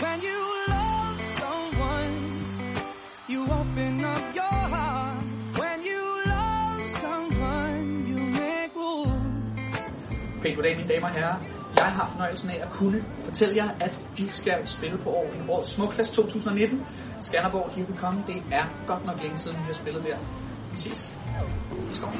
When you love someone, you open up your heart. When you love someone, you make room. Pænt goddag, mine damer og herrer. Jeg har fornøjelsen af at kunne fortælle jer, at vi skal spille på år, årets Smukfest 2019. Skanderborg, Here We Come. Det er godt nok længe siden, vi har spillet der. Vi ses i skoven.